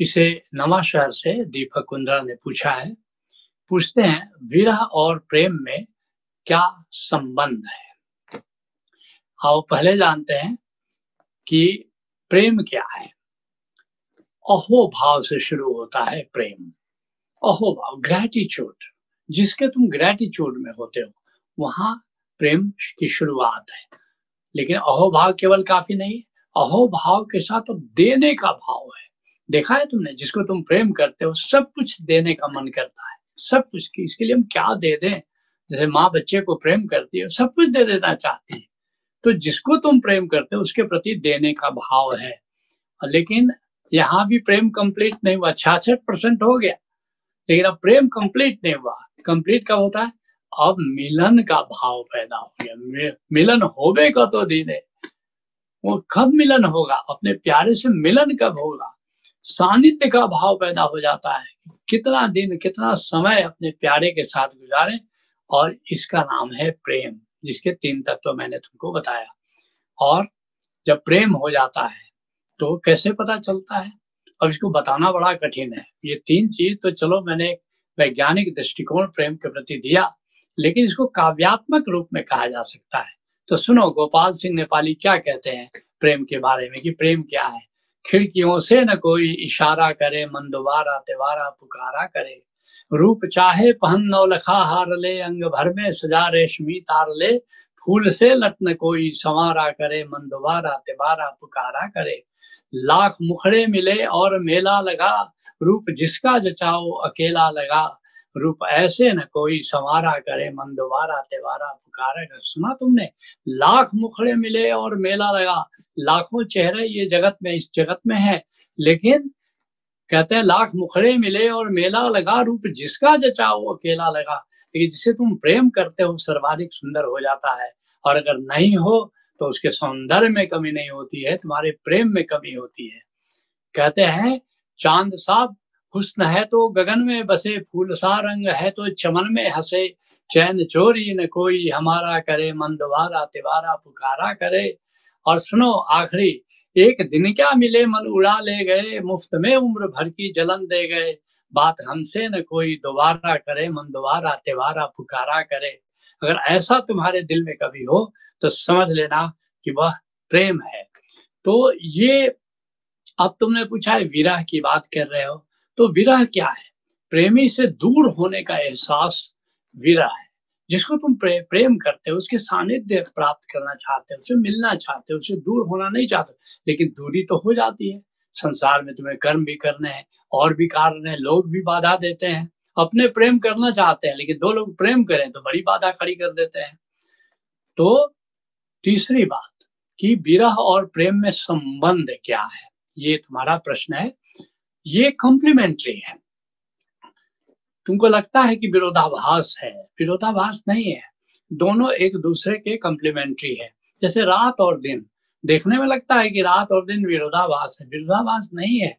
इसे नवा शहर से दीपक कुंद्रा ने पूछा है। पूछते हैं, विरह और प्रेम में क्या संबंध है? आओ पहले जानते हैं कि प्रेम क्या है। अहो भाव से शुरू होता है प्रेम। अहो भाव ग्रेटिट्यूड जिसके तुम ग्रेटिट्यूड में होते हो, वहाँ प्रेम की शुरुआत है। लेकिन अहोभाव केवल काफ़ी नहीं अहोभाव के साथ अब देने का भाव है। देखा है तुमने, जिसको तुम प्रेम करते हो, सब कुछ देने का मन करता है। सब कुछ इसके लिए हम क्या दे दें? जैसे माँ बच्चे को प्रेम करती है, सब कुछ दे देना चाहती है। तो जिसको तुम प्रेम करते हो, उसके प्रति देने का भाव है। लेकिन यहाँ भी प्रेम कंप्लीट नहीं हुआ, छियासठ परसेंट हो गया। लेकिन अब प्रेम कंप्लीट नहीं हुआ। कंप्लीट कब होता है? अब मिलन का भाव पैदा हो गया। मिलन होवे का तो दीने? वो कब मिलन होगा? अपने प्यारे से मिलन कब होगा? सानिध्य का भाव पैदा हो जाता है कितना दिन, कितना समय अपने प्यारे के साथ गुजारें और इसका नाम है प्रेम, जिसके तीन तत्व मैंने तुमको बताया। और जब प्रेम हो जाता है तो कैसे पता चलता है? अब इसको बताना बड़ा कठिन है। ये तीन चीज़ तो चलो मैंने वैज्ञानिक दृष्टिकोण प्रेम के प्रति दिया, लेकिन इसको काव्यात्मक रूप में कहा जा सकता है। तो सुनो, गोपाल सिंह नेपाली क्या कहते हैं प्रेम के बारे में कि प्रेम क्या है? खिड़कियों से न कोई इशारा करे मंदवारा तिवारा पुकारा करे। रूप चाहे पहन नौ लखा हार ले, अंग भर में सजा रेशमी तार ले। फूल से लटन कोई संवारा करे मंदवारा तिवारा पुकारा करे। लाख मुखड़े मिले और मेला लगा। रूप जिसका जचाओ, अकेला लगा। रूप ऐसे न कोई संवारा करे, मंदवारा तेवारा पुकारा कर सुना तुमने? लाख मुखड़े मिले और मेला लगा। लाखों चेहरे ये जगत में, इस जगत में है। लेकिन कहते हैं, लाख मुखड़े मिले और मेला लगा। रूप जिसका जचाओ अकेला लगा। लेकिन जिसे तुम प्रेम करते हो, सर्वाधिक सुंदर हो जाता है। और अगर नहीं हो तो उसके सौंदर्य में कमी नहीं होती है। तुम्हारे प्रेम में कमी होती है। कहते हैं, चाँद साहब हुस्न है तो गगन में बसे फूल सा रंग है तो चमन में हंसे। चैन चोरी न कोई हमारा करे मंदवारा तिवारा पुकारा करे। और सुनो आखिरी, एक दिन क्या मिले मन उड़ा ले गए, मुफ़्त में उम्र भर की जलन दे गए। बात हमसे न कोई दोबारा करे मन दोबारा तिवारा पुकारा करे। अगर ऐसा तुम्हारे दिल में कभी हो तो समझ लेना कि वह प्रेम है। तो ये, अब तुमने पूछा है, विरह की बात कर रहे हो। तो विरह क्या है? प्रेमी से दूर होने का एहसास विरह है। जिसको तुम प्रे, प्रेम करते हो उसके सानिध्य प्राप्त करना चाहते हो उसे मिलना चाहते हो उसे दूर होना नहीं चाहते लेकिन दूरी तो हो जाती है। संसार में तुम्हें कर्म भी करने हैं और भी कारण है लोग भी बाधा देते हैं। अपने प्रेम करना चाहते हैं लेकिन दो लोग प्रेम करें तो बड़ी बाधा खड़ी कर देते हैं। तो तीसरी बात कि विरह और प्रेम में संबंध क्या है? ये तुम्हारा प्रश्न है। ये कॉम्प्लीमेंट्री है। तुमको लगता है कि विरोधाभास है? विरोधाभास नहीं है। दोनों एक दूसरे के कॉम्प्लीमेंट्री है। जैसे रात और दिन। देखने में लगता है कि रात और दिन विरोधाभास है। विरोधाभास नहीं है।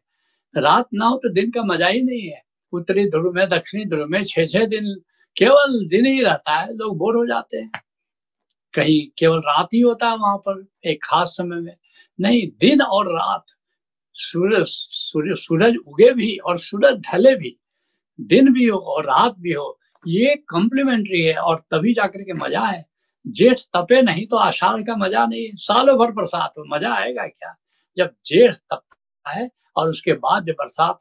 रात ना हो तो दिन का मज़ा ही नहीं है। उत्तरी ध्रुव में, दक्षिणी ध्रुव में छह छह दिन केवल दिन ही रहता है। लोग बोर हो जाते हैं। कहीं केवल रात ही होता है वहाँ पर, एक खास समय में। नहीं, दिन और रात। सूरज सूरज सूरज उगे भी और सूरज ढले भी, दिन भी हो और रात भी हो, ये कॉम्प्लीमेंट्री है और तभी जाकर के मज़ा है। जेठ तपे नहीं तो आषाढ़ का मज़ा नहीं सालों भर बरसात हो, मज़ा आएगा क्या? जब जेठ तपता है और उसके बाद जब बरसात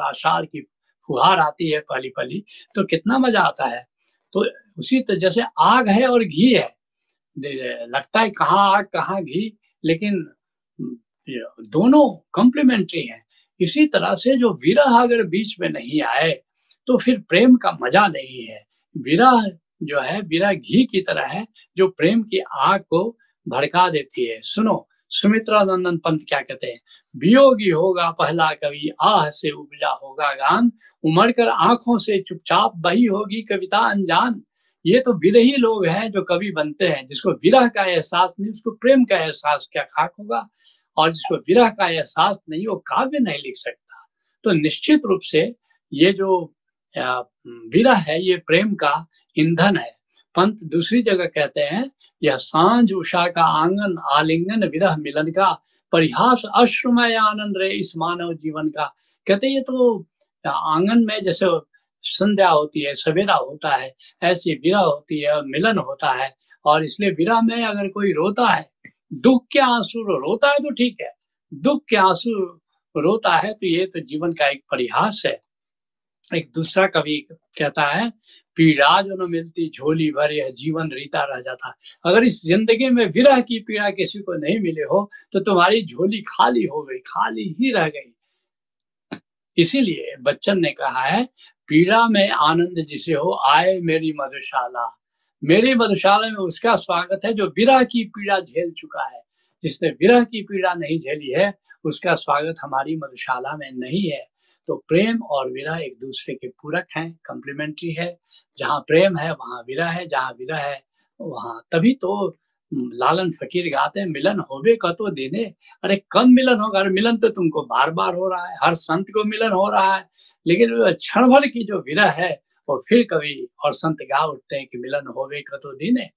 आषाढ़ की फुहार आती है पहली पहली तो कितना मज़ा आता है। तो उसी तरह जैसे आग है और घी है लगता है कहाँ आग, कहाँ घी, लेकिन दोनों कॉम्प्लीमेंट्री हैं। इसी तरह से जो विरह अगर बीच में नहीं आए तो फिर प्रेम का मज़ा नहीं है। विरह जो है, विरह घी की तरह है, जो प्रेम की आग को भड़का देती है। सुनो सुमित्रा नंदन पंत क्या कहते हैं? वियोगी होगा पहला कवि, आह से उपजा होगा गान। उमड़ कर आँखों से चुपचाप बही होगी कविता अनजान। ये तो विरही लोग हैं जो कवि बनते हैं, जिसको विरह का एहसास नहीं, उसको प्रेम का एहसास क्या खाक होगा? और जिसको विरह का एहसास नहीं, वो काव्य नहीं लिख सकता। तो निश्चित रूप से ये जो विरह है, ये प्रेम का ईंधन है। पंत दूसरी जगह कहते हैं, यह साँझ उषा का आँगन, आलिंगन, विरह मिलन का परिहास, अश्रुमय आनंद रहे इस मानव जीवन का। कहते ये तो आँगन में जैसे संध्या होती है, सवेरा होता है, ऐसी विरह होती है मिलन होता है। और इसलिए विरह में अगर कोई रोता है दुख के आँसू रोता है तो ठीक है। दुख के आँसू रोता है तो ये तो जीवन का एक परिहास है। एक दूसरा कवि कहता है, पीड़ा जो न मिलती, झोली भर जीवन रीता रह जाता। अगर इस ज़िंदगी में विरह की पीड़ा किसी को नहीं मिले हो तो तुम्हारी झोली खाली हो गई, खाली ही रह गई। इसीलिए बच्चन ने कहा है, पीड़ा में आनंद जिसे हो, आए मेरी मधुशाला। मेरी मधुशाला में उसका स्वागत है, जो विरह की पीड़ा झेल चुका है। जिसने विरह की पीड़ा नहीं झेली है, उसका स्वागत हमारी मधुशाला में नहीं है। तो प्रेम और विरह एक दूसरे के पूरक हैं कम्प्लीमेंट्री है। जहाँ प्रेम है, वहाँ विरह है, जहाँ विरह है, वहाँ तभी तो लालन फकीर गाते हैं, मिलन होवे का तो देने। अरे, कम मिलन होगा, अरे, मिलन तो तुमको बार बार हो रहा है, हर संत को मिलन हो रहा है। लेकिन क्षण भर की जो विरह है वो फिर कवि और संत गा उठते हैं कि मिलन होवे कतो दिन देने